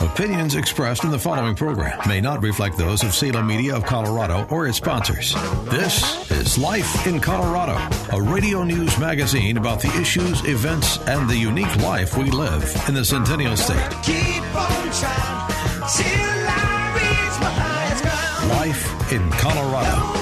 Opinions expressed in the following program may not reflect those of Salem Media of Colorado or its sponsors. This is Life in Colorado, a radio news magazine about the issues, events, and the unique life we live in the Centennial State. Life in Colorado.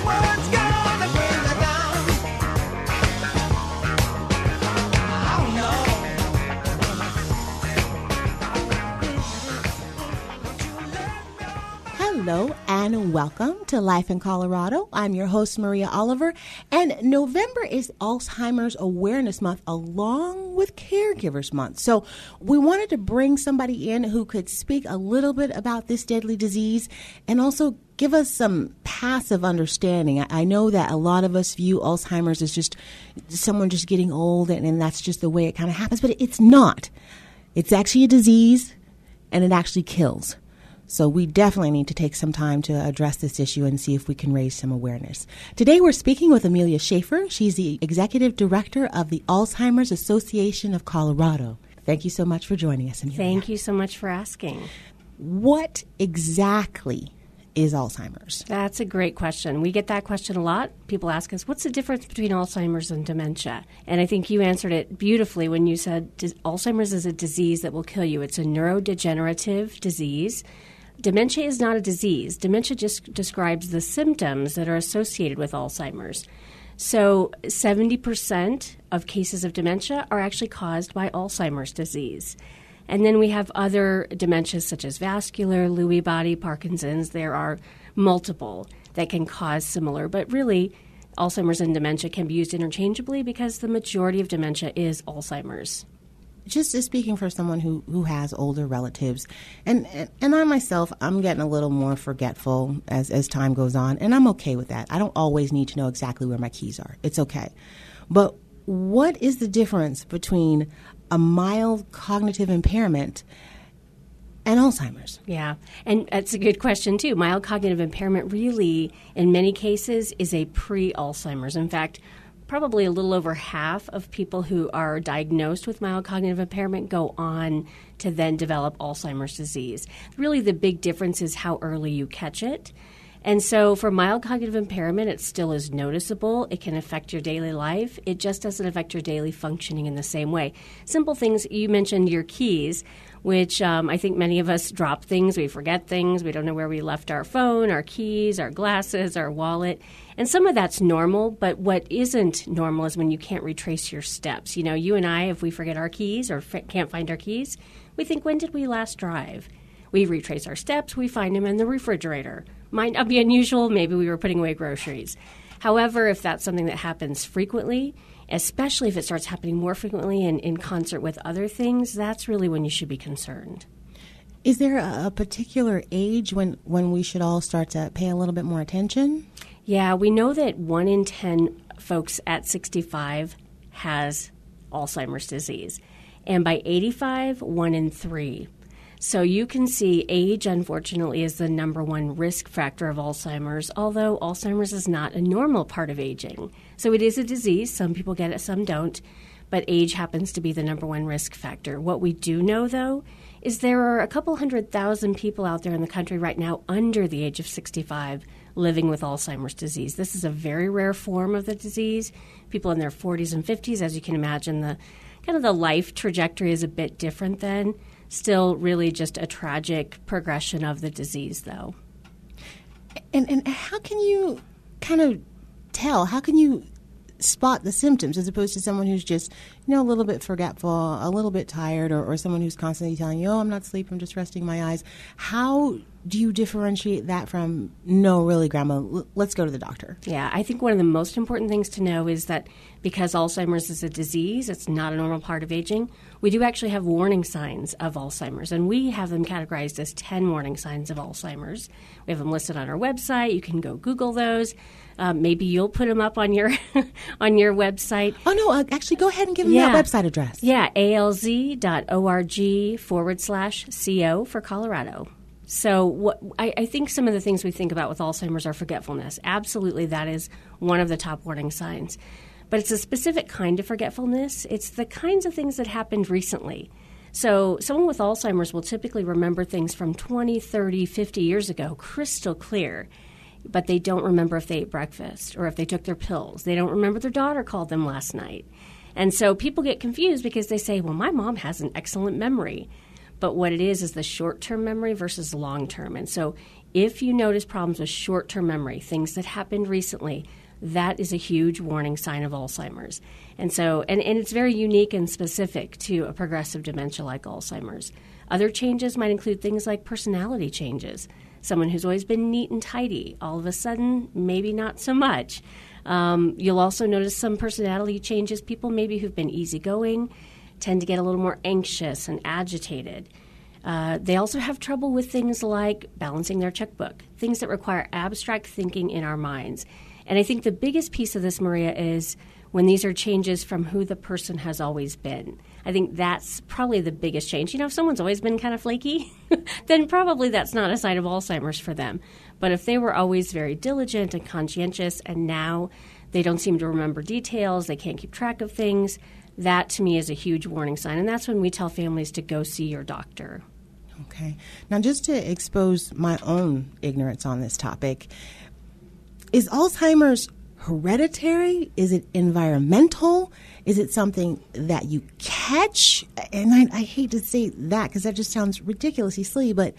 And welcome to Life in Colorado. I'm your host, Maria Oliver, and November is Alzheimer's Awareness Month along with Caregivers Month. So we wanted to bring somebody in who could speak a little bit about this deadly disease and also give us some passive understanding. I know that a lot of us view Alzheimer's as just someone just getting old and, and that's just the way it kind of happens, but it's not. It's actually a disease and it actually kills. So we definitely need to take some time to address this issue and see if we can raise some awareness. Today we're speaking with Amelia Schafer. She's the executive director of the Alzheimer's Association of Colorado. Thank you so much for joining us, Amelia. Thank you so much for asking. What exactly is Alzheimer's? That's a great question. We get that question a lot. People ask us, what's the difference between Alzheimer's and dementia? And I think you answered it beautifully when you said Alzheimer's is a disease that will kill you. It's a neurodegenerative disease. Dementia is not a disease. Dementia just describes the symptoms that are associated with Alzheimer's. So, 70% of cases of dementia are actually caused by Alzheimer's disease. And then we have other dementias such as vascular, Lewy body, Parkinson's. There are multiple that can cause similar, but really, Alzheimer's and dementia can be used interchangeably because the majority of dementia is Alzheimer's just speaking for someone who, who has older relatives, and, and, and I myself, I'm getting a little more forgetful as, as time goes on, and I'm okay with that. I don't always need to know exactly where my keys are. It's okay. But what is the difference between a mild cognitive impairment and Alzheimer's? Yeah, and that's a good question, too. Mild cognitive impairment really, in many cases, is a pre Alzheimer's. In fact, probably a little over half of people who are diagnosed with mild cognitive impairment go on to then develop Alzheimer's disease. Really, the big difference is how early you catch it. And so, for mild cognitive impairment, it still is noticeable. It can affect your daily life. It just doesn't affect your daily functioning in the same way. Simple things you mentioned your keys, which um, I think many of us drop things. We forget things. We don't know where we left our phone, our keys, our glasses, our wallet. And some of that's normal, but what isn't normal is when you can't retrace your steps. You know, you and I, if we forget our keys or f- can't find our keys, we think, when did we last drive? We retrace our steps, we find them in the refrigerator. Might not be unusual, maybe we were putting away groceries. However, if that's something that happens frequently, especially if it starts happening more frequently and in concert with other things, that's really when you should be concerned. Is there a particular age when, when we should all start to pay a little bit more attention? Yeah, we know that one in 10 folks at 65 has Alzheimer's disease. And by 85, one in three. So you can see age, unfortunately, is the number one risk factor of Alzheimer's, although Alzheimer's is not a normal part of aging. So it is a disease. Some people get it, some don't. But age happens to be the number one risk factor. What we do know, though, is there are a couple hundred thousand people out there in the country right now under the age of 65 living with Alzheimer's disease. This is a very rare form of the disease. People in their 40s and 50s, as you can imagine, the kind of the life trajectory is a bit different then. Still, really just a tragic progression of the disease, though. And and how can you kind of tell? How can you spot the symptoms as opposed to someone who's just you know, a little bit forgetful, a little bit tired, or, or someone who's constantly telling you, oh, I'm not asleep, I'm just resting my eyes. How do you differentiate that from, no, really, Grandma, l- let's go to the doctor? Yeah, I think one of the most important things to know is that because Alzheimer's is a disease, it's not a normal part of aging, we do actually have warning signs of Alzheimer's, and we have them categorized as 10 warning signs of Alzheimer's. We have them listed on our website. You can go Google those. Um, maybe you'll put them up on your on your website. Oh, no, uh, actually, go ahead and give them Yeah. that website address. Yeah, alz.org forward slash CO for Colorado. So, what, I, I think some of the things we think about with Alzheimer's are forgetfulness. Absolutely, that is one of the top warning signs. But it's a specific kind of forgetfulness. It's the kinds of things that happened recently. So, someone with Alzheimer's will typically remember things from 20, 30, 50 years ago crystal clear but they don't remember if they ate breakfast or if they took their pills. They don't remember their daughter called them last night. And so people get confused because they say, well, my mom has an excellent memory. But what it is is the short term memory versus long term. And so if you notice problems with short term memory, things that happened recently, that is a huge warning sign of Alzheimer's. And so, and, and it's very unique and specific to a progressive dementia like Alzheimer's. Other changes might include things like personality changes. Someone who's always been neat and tidy, all of a sudden, maybe not so much. Um, you'll also notice some personality changes. People maybe who've been easygoing tend to get a little more anxious and agitated. Uh, they also have trouble with things like balancing their checkbook, things that require abstract thinking in our minds. And I think the biggest piece of this, Maria, is when these are changes from who the person has always been. I think that's probably the biggest change. You know, if someone's always been kind of flaky, then probably that's not a sign of Alzheimer's for them. But if they were always very diligent and conscientious and now they don't seem to remember details, they can't keep track of things, that to me is a huge warning sign. And that's when we tell families to go see your doctor. Okay. Now, just to expose my own ignorance on this topic, is Alzheimer's hereditary? Is it environmental? Is it something that you catch? And I, I hate to say that because that just sounds ridiculously silly, but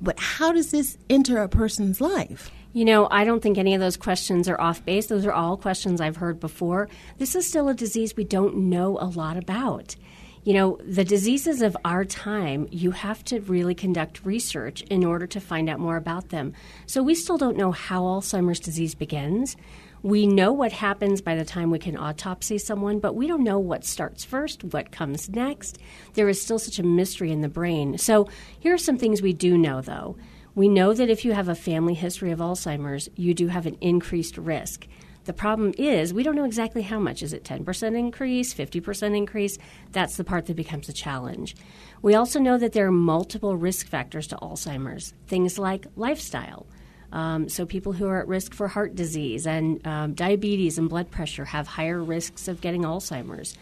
but how does this enter a person's life? You know, I don't think any of those questions are off base. Those are all questions I've heard before. This is still a disease we don't know a lot about. You know, the diseases of our time, you have to really conduct research in order to find out more about them. So we still don't know how Alzheimer's disease begins. We know what happens by the time we can autopsy someone, but we don't know what starts first, what comes next. There is still such a mystery in the brain. So here are some things we do know, though. We know that if you have a family history of Alzheimer's, you do have an increased risk. The problem is we don't know exactly how much. Is it 10% increase, 50% increase? That's the part that becomes a challenge. We also know that there are multiple risk factors to Alzheimer's, things like lifestyle. Um, so, people who are at risk for heart disease and um, diabetes and blood pressure have higher risks of getting Alzheimer's.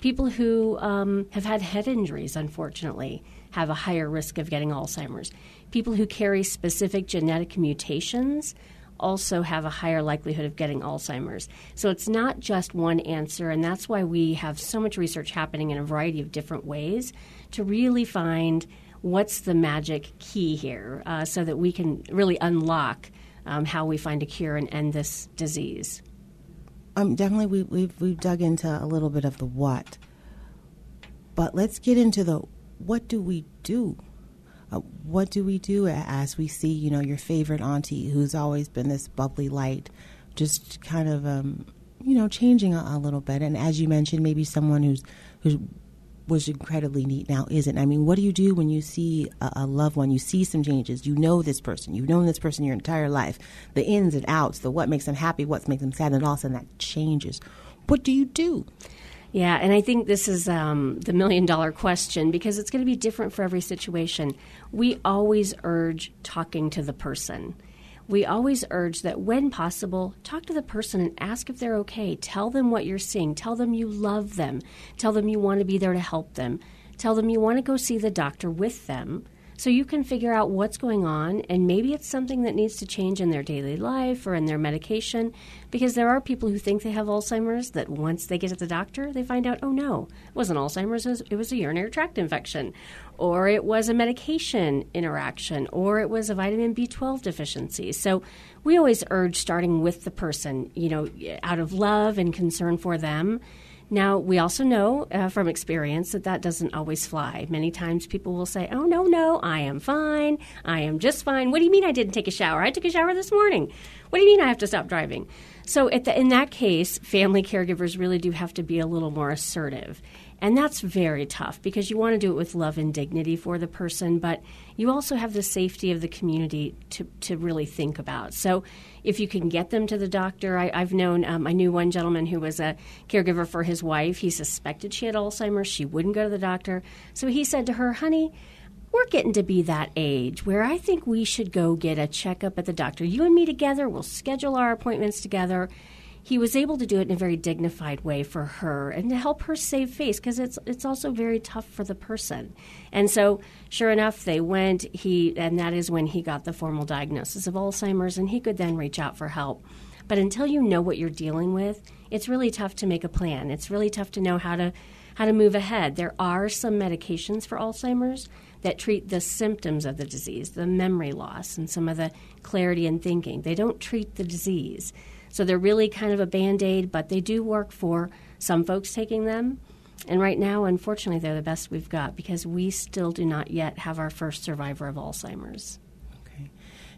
People who um, have had head injuries, unfortunately, have a higher risk of getting Alzheimer's. People who carry specific genetic mutations also have a higher likelihood of getting Alzheimer's. So it's not just one answer, and that's why we have so much research happening in a variety of different ways to really find what's the magic key here uh, so that we can really unlock um, how we find a cure and end this disease. Um, definitely, we, we've we've dug into a little bit of the what, but let's get into the what do we do? Uh, what do we do as we see, you know, your favorite auntie who's always been this bubbly light, just kind of, um, you know, changing a, a little bit, and as you mentioned, maybe someone who's who's was incredibly neat now isn't. I mean, what do you do when you see a, a loved one? You see some changes. You know this person. You've known this person your entire life. The ins and outs, the what makes them happy, what makes them sad, and all of a sudden that changes. What do you do? Yeah, and I think this is um, the million dollar question because it's going to be different for every situation. We always urge talking to the person. We always urge that when possible, talk to the person and ask if they're okay. Tell them what you're seeing. Tell them you love them. Tell them you want to be there to help them. Tell them you want to go see the doctor with them so you can figure out what's going on and maybe it's something that needs to change in their daily life or in their medication because there are people who think they have Alzheimer's that once they get to the doctor they find out oh no it wasn't Alzheimer's it was- a urinary tract infection or it was a medication interaction or it was a vitamin B12 deficiency. So we always urge starting with the person you know out of love and concern for them Now, we also know uh, from experience that that doesn't always fly. Many times people will say, Oh, no, no, I am fine. I am just fine. What do you mean I didn't take a shower? I took a shower this morning. What do you mean I have to stop driving? So, the, in that case, family caregivers really do have to be a little more assertive. And that's very tough because you want to do it with love and dignity for the person, but you also have the safety of the community to, to really think about. So if you can get them to the doctor, I, have known, um, I knew one gentleman who was a caregiver for his wife. He suspected she had Alzheimer's. She wouldn't go to the doctor. So he said to her, honey, we're getting to be that age where I think we should go get a checkup at the doctor. You and me together, we'll schedule our appointments together he was able to do it in a very dignified way for her and to help her save face because it's it's also very tough for the person. And so, sure enough, they went. He and that is when he got the formal diagnosis of Alzheimer's, and he could then reach out for help. But until you know what you're dealing with, it's really tough to make a plan. It's really tough to know how to how to move ahead. There are some medications for Alzheimer's that treat the symptoms of the disease, the memory loss, and some of the clarity in thinking. They don't treat the disease. So they're really kind of a band aid, but they do work for some folks taking them. And right now, unfortunately, they're the best we've got because we still do not yet have our first survivor of Alzheimer's. Okay.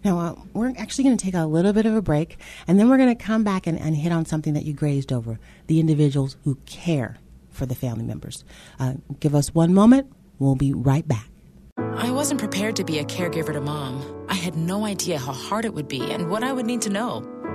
Now, uh, we're actually going to take a little bit of a break, and then we're going to come back and, and, hit on something that you grazed over the individuals who care for the family members. Uh, give us one moment. We'll be right back. I wasn't prepared to be a caregiver to mom. I had no idea how hard it would be and what I would need to know.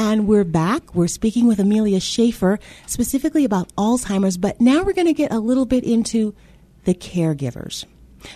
And we're back. We're speaking with Amelia Schafer specifically about Alzheimer's, but now we're going to get a little bit into the caregivers.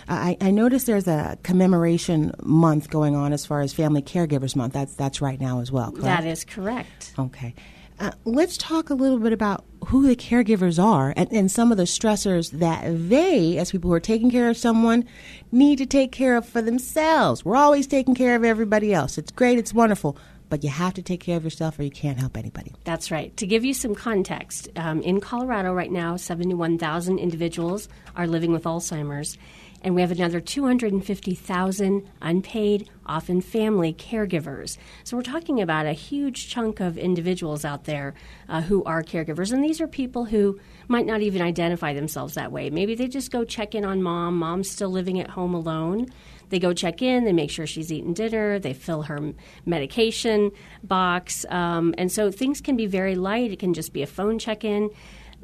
I, I noticed there's a commemoration month going on as far as Family Caregivers Month. That's that's right now as well. Correct? That is correct. Okay. Uh, let's talk a little bit about who the caregivers are and, and, some of the stressors that they, as people who are taking care of someone, need to take care of for themselves. We're always taking care of everybody else. It's great, it's wonderful but you have to take care of yourself or you can't help anybody. That's right. To give you some context, um, in Colorado right now, 71,000 individuals are living with Alzheimer's, and we have another 250,000 unpaid, often family caregivers. So we're talking about a huge chunk of individuals out there uh, who are caregivers, and these are people who might not even identify themselves that way. Maybe they just go check in on mom. Mom's still living at home alone. They go check in, they make sure she's eaten dinner, they fill her medication box. Um, and so things can be very light. It can just be a phone check in.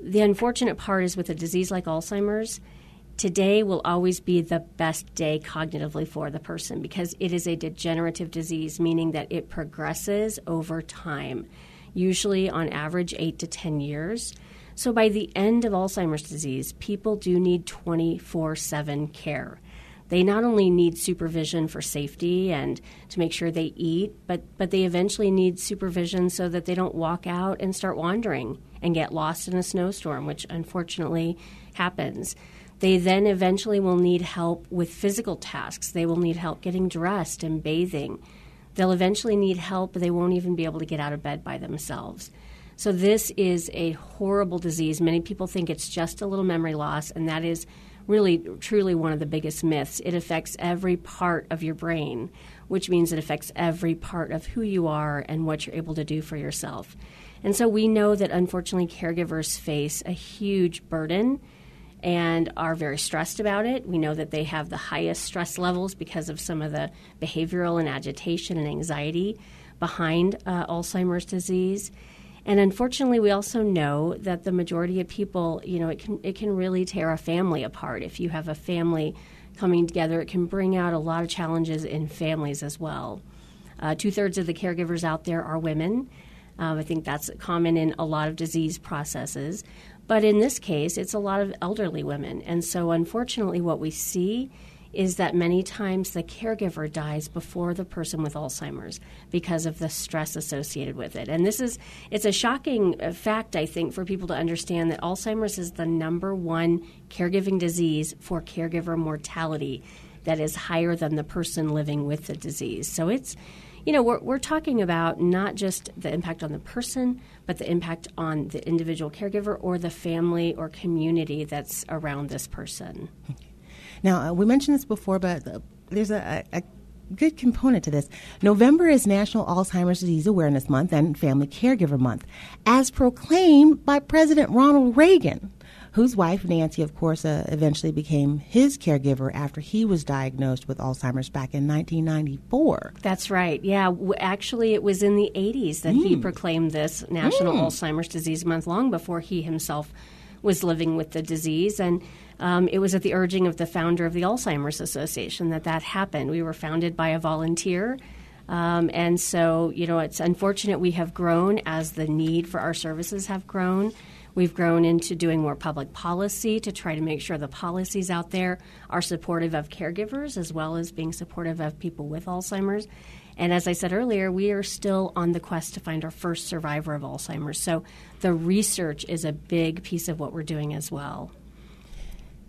The unfortunate part is with a disease like Alzheimer's, today will always be the best day cognitively for the person because it is a degenerative disease, meaning that it progresses over time, usually on average 8 to 10 years. So by the end of Alzheimer's disease, people do need 24 7 care they not only need supervision for safety and to make sure they eat, but, but they eventually need supervision so that they don't walk out and start wandering and get lost in a snowstorm, which unfortunately happens. They then eventually will need help with physical tasks. They will need help getting dressed and bathing. They'll eventually need help, but they won't even be able to get out of bed by themselves. So, this is a horrible disease. Many people think it's just a little memory loss, and that is really truly one of the biggest myths. It affects every part of your brain, which means it affects every part of who you are and what you're able to do for yourself. And so we know that unfortunately caregivers face a huge burden and are very stressed about it. We know that they have the highest stress levels because of some of the behavioral and agitation and anxiety behind uh, Alzheimer's disease. And unfortunately, we also know that the majority of people, you know, it can it can really tear a family apart. If you have a family coming together, it can bring out a lot of challenges in families as well. Uh, Two thirds of the caregivers out there are women. Um, I think that's common in a lot of disease processes. But in this case, it's a lot of elderly women. And so, unfortunately, what we see is that many times the caregiver dies before the person with Alzheimer's because of the stress associated with it. And this is it's a shocking uh, fact I think for people to understand that Alzheimer's is the number one caregiving disease for caregiver mortality. that is higher than the person living with the disease. So it's you know, we're, we're talking about not just the impact on the person, but the impact on the individual caregiver or the family or community that's around this person. Now, uh, we mentioned this before, but uh, there's a, a good component to this. November is National Alzheimer's Disease Awareness Month and Family Caregiver Month, as proclaimed by President Ronald Reagan whose wife, Nancy, of course, uh, eventually became his caregiver after he was diagnosed with Alzheimer's back in 1994. That's right. Yeah. W- actually, it was in the 80s that mm. he proclaimed this National mm. Alzheimer's Disease Month, long before he himself was living with the disease. And um, it was at the urging of the founder of the Alzheimer's Association that that happened. We were founded by a volunteer. Um, and so, you know, it's unfortunate we have grown as the need for our services have grown. We've grown into doing more public policy to try to make sure the policies out there are supportive of caregivers as well as being supportive of people with Alzheimer's. And as I said earlier, we are still on the quest to find our first survivor of Alzheimer's. So the research is a big piece of what we're doing as well.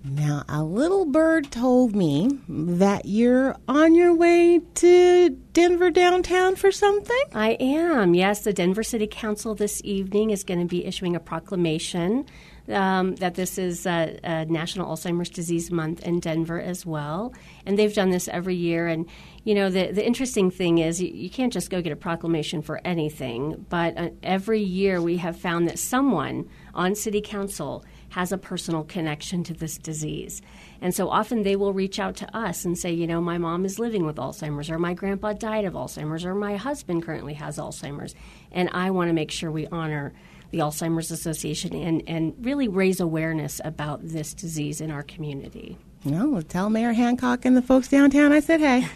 Now, a little bird told me that you're on your way to Denver downtown for something. I am. Yes, the Denver City Council this evening is going to be issuing a proclamation um, that this is a, a National Alzheimer's Disease Month in Denver as well. And they've done this every year. And, you know, the, the interesting thing is you, you can't just go get a proclamation for anything, but uh, every year we have found that someone on City Council has a personal connection to this disease. And so often they will reach out to us and say, you know, my mom is living with Alzheimer's, or my grandpa died of Alzheimer's, or my husband currently has Alzheimer's. And I want to make sure we honor the Alzheimer's Association and, and really raise awareness about this disease in our community. No, well, tell Mayor Hancock and the folks downtown I said hey.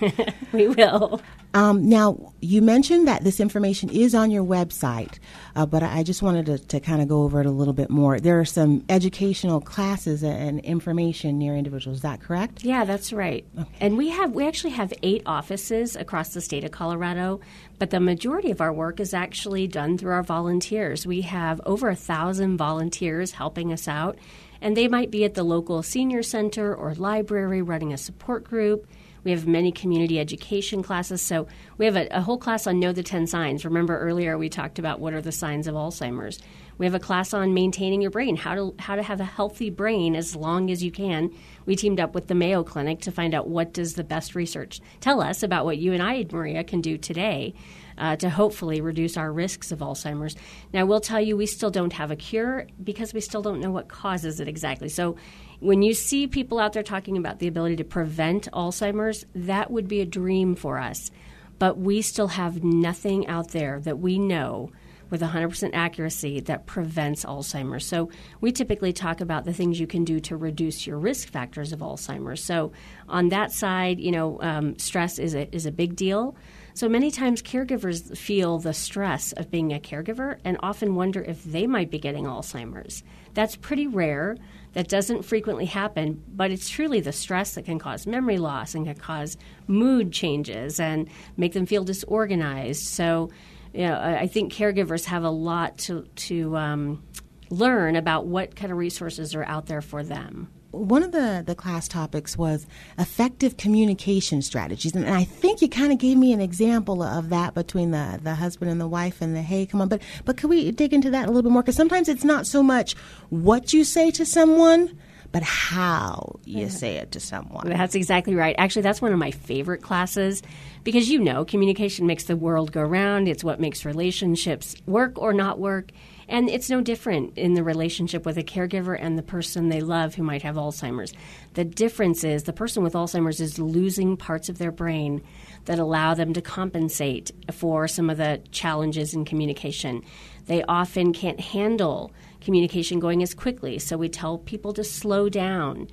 we will. Um, now, you mentioned that this information is on your website, uh, but I just wanted to, to kind of go over it a little bit more. There are some educational classes and information near individuals. Is that correct? Yeah, that's right. Okay. And we have we actually have eight offices across the state of Colorado, but the majority of our work is actually done through our volunteers. We have over a thousand volunteers helping us out and they might be at the local senior center or library running a support group. We have many community education classes. So we have a, a, whole class on Know the 10 Signs. Remember earlier we talked about what are the signs of Alzheimer's. We have a class on maintaining your brain, how to how to have a healthy brain as long as you can. We teamed up with the Mayo Clinic to find out what does the best research tell us about what you and I, Maria, can do today uh, to hopefully reduce our risks of Alzheimer's. Now, we'll tell you we still don't have a cure because we still don't know what causes it exactly. So, when you see people out there talking about the ability to prevent Alzheimer's, that would be a dream for us. But we still have nothing out there that we know with 100% accuracy that prevents Alzheimer's. So we typically talk about the things you can do to reduce your risk factors of Alzheimer's. So on that side, you know, um, stress is a, is a big deal. So many times caregivers feel the stress of being a caregiver and often wonder if they might be getting Alzheimer's. That's pretty rare. That doesn't frequently happen, but it's truly the stress that can cause memory loss and can cause mood changes and make them feel disorganized. So, you know, I think caregivers have a lot to, to um, learn about what kind of resources are out there for them one of the, the class topics was effective communication strategies. And I think you kind of gave me an example of that between the, the husband and the wife and the hey, come on. But, but could we dig into that a little bit more? Because sometimes it's not so much what you say to someone, but how you say it to someone. That's exactly right. Actually, that's one of my favorite classes because you know, communication makes the world go round, it's what makes relationships work or not work. And it's no different in the relationship with a caregiver and the person they love who might have Alzheimer's. The difference is the person with Alzheimer's is losing parts of their brain that allow them to compensate for some of the challenges in communication. They often can't handle communication going as quickly, so we tell people to slow down.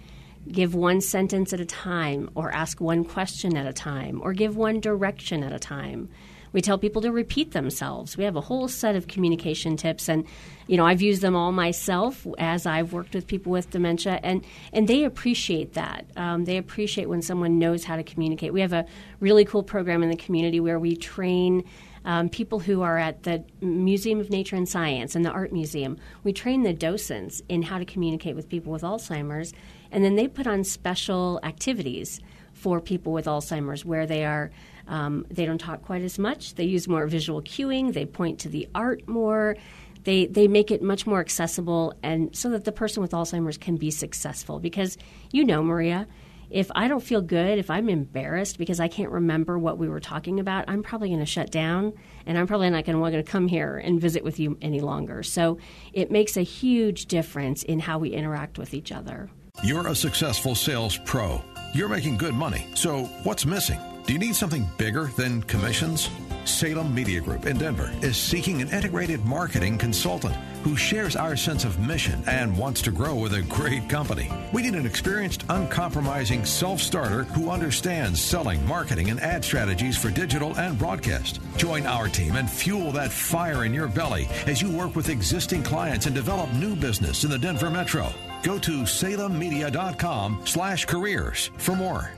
Give one sentence at a time, or ask one question at a time, or give one direction at a time. We tell people to repeat themselves. We have a whole set of communication tips, and you know I've used them all myself as I've worked with people with dementia, and and they appreciate that. Um, they appreciate when someone knows how to communicate. We have a really cool program in the community where we train. Um, people who are at the Museum of Nature and Science and the Art Museum, we train the docents in how to communicate with people with Alzheimer's, and then they put on special activities for people with Alzheimer's, where they are. Um, they don't talk quite as much. They use more visual cueing. They point to the art more. They they make it much more accessible, and so that the person with Alzheimer's can be successful. Because you know, Maria, if I don't feel good, if I'm embarrassed because I can't remember what we were talking about, I'm probably going to shut down and I'm probably not going to want to come here and visit with you any longer. So it makes a huge difference in how we interact with each other. You're a successful sales pro. You're making good money. So what's missing? Do you need something bigger than commissions? Salem Media Group in Denver is seeking an integrated marketing consultant who shares our sense of mission and wants to grow with a great company. We need an experienced, uncompromising self starter who understands selling, marketing, and ad strategies for digital and broadcast. Join our team and fuel that fire in your belly as you work with existing clients and develop new business in the Denver Metro. Go to salemmedia.com slash careers for more.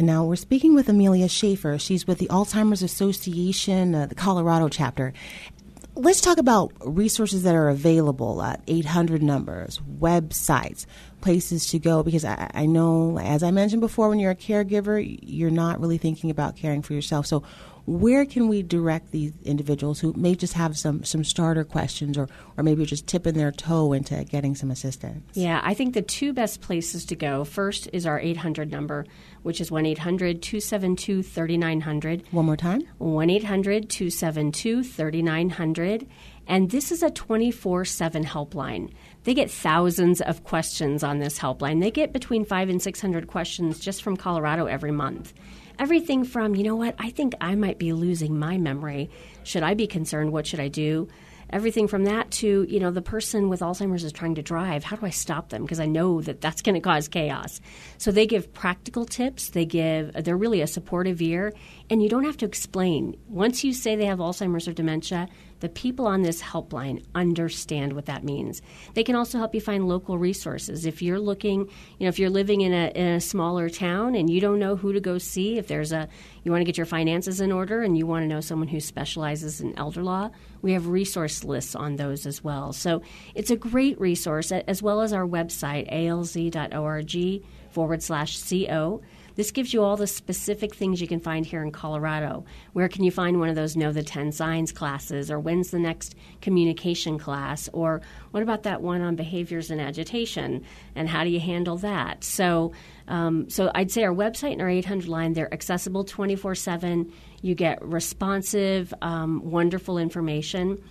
And now we're speaking with Amelia Schafer. She's with the Alzheimer's Association, uh, the Colorado chapter. Let's talk about resources that are available, uh, 800 numbers, websites, places to go, because I, I know, as I mentioned before, when you're a caregiver, you're not really thinking about caring for yourself. So, where can we direct these individuals who may just have some, some starter questions or, or maybe just tipping their toe into getting some assistance? Yeah, I think the two best places to go first is our 800 number, which is 1 800 272 3900. One more time 1 800 272 3900. And this is a 24 7 helpline. They get thousands of questions on this helpline. They get between five and 600 questions just from Colorado every month everything from, you know what, I think I might be losing my memory. Should I be concerned? What should I do? Everything from that to, you know, the person with Alzheimer's is trying to drive. How do I stop them? Because I know that that's going to cause chaos. So they give practical tips. They give, they're really a supportive ear. And you don't have to explain. Once you say they have Alzheimer's or dementia, the people on this helpline understand what that means. They can also help you find local resources. If you're looking, you know, if you're living in a, in a smaller town and you don't know who to go see, if there's a, you want to get your finances in order and you want to know someone who specializes in elder law, we have resource lists on those as well. So it's a great resource, as well as our website, alz.org forward slash CO. This gives you all the specific things you can find here in Colorado. Where can you find one of those Know the 10 Signs classes? Or when's the next communication class? Or what about that one on behaviors and agitation? And how do you handle that? So, um, so I'd say our website and our 800 line, they're accessible 24 7. You get responsive, um, wonderful information.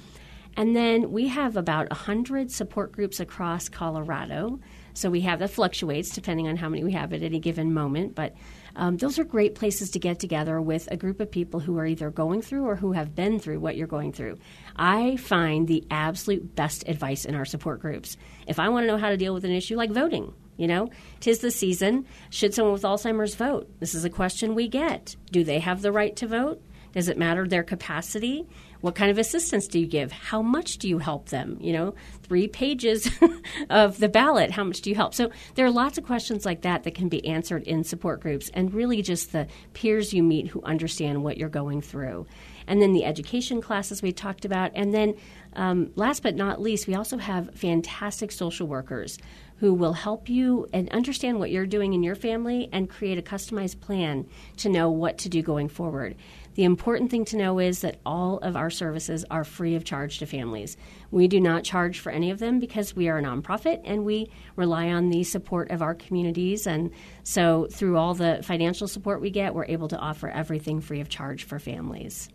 And then we have about 100 support groups across Colorado. So we have that fluctuates depending on how many we have at any given moment. But um, those are great places to get together with a group of people who are either going through or who have been through what you're going through. I find the absolute best advice in our support groups. If I want to know how to deal with an issue like voting, you know, tis the season. Should someone with Alzheimer's vote? This is a question we get. Do they have the right to vote? Does it matter their capacity? What kind of assistance do you give? How much do you help them? You know, three pages of the ballot, how much do you help? So there are lots of questions like that that can be answered in support groups and really just the peers you meet who understand what you're going through. And then the education classes we talked about. And then um, last but not least, we also have fantastic social workers who will help you and understand what you're doing in your family and create a customized plan to know what to do going forward. The important thing to know is that all of our services are free of charge to families. We do not charge for any of them because we are a nonprofit and we rely on the support of our communities. And so, through all the financial support we get, we're able to offer everything free of charge for families.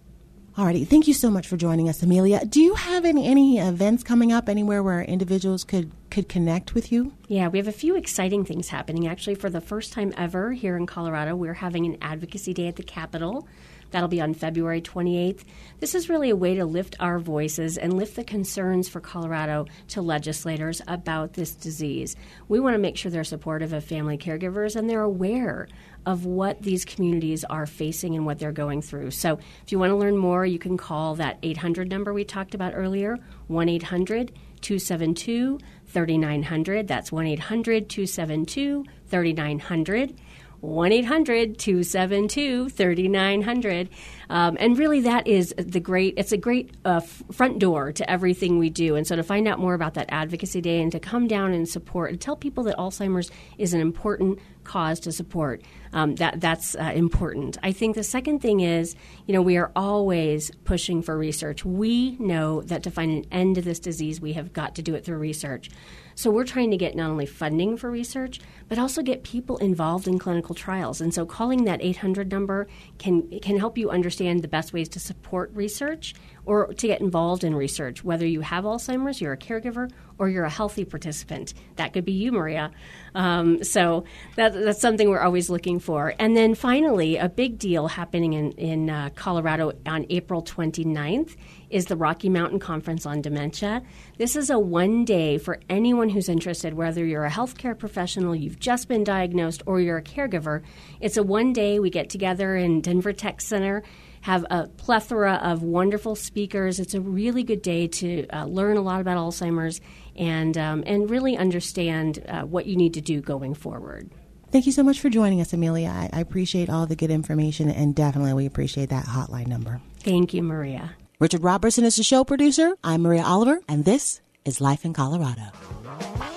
Alrighty, thank you so much for joining us, Amelia. Do you have any, any events coming up anywhere where individuals could, could connect with you? Yeah, we have a few exciting things happening. Actually, for the first time ever here in Colorado, we're having an advocacy day at the Capitol. That'll be on February 28th. This is really a way to lift our voices and lift the concerns for Colorado to legislators about this disease. We want to make sure they're supportive of family caregivers and they're aware of what these communities are facing and what they're going through. So, if you want to learn more, you can call that 800 number we talked about earlier 1 800 272 3900. That's 1 800 272 3900. 1 800 272 3900. Um, and really, that is the great, it's a great uh, front door to everything we do. And so, to find out more about that Advocacy Day and to come down and support and tell people that Alzheimer's is an important cause to support. Um, that that's uh, important. I think the second thing is, you know, we are always pushing for research. We know that to find an end to this disease, we have got to do it through research. So we're trying to get not only funding for research, but also get people involved in clinical trials. And so calling that 800 number can can help you understand the best ways to support research or to get involved in research, whether you have Alzheimer's, you're a caregiver, or you're a healthy participant. That could be you, Maria. Um, so that, that's something we're always looking for. And then finally, a big deal happening in, in uh, Colorado on April 29th is the Rocky Mountain Conference on Dementia. This is a one day for anyone who's interested, whether you're a healthcare professional, you've just been diagnosed, or you're a caregiver. It's a one day. We get together in Denver Tech Center have a plethora of wonderful speakers. It's a really good day to uh, learn a lot about Alzheimer's and um, and really understand uh, what you need to do going forward. Thank you so much for joining us, Amelia. I, I appreciate all the good information, and definitely we appreciate that hotline number. Thank you, Maria. Richard Robertson is the show producer. I'm Maria Oliver, and this is Life in Colorado.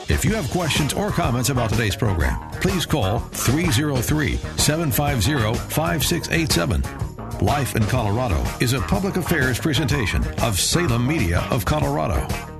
If you have questions or comments about today's program, please call 303 750 5687. Life in Colorado is a public affairs presentation of Salem Media of Colorado.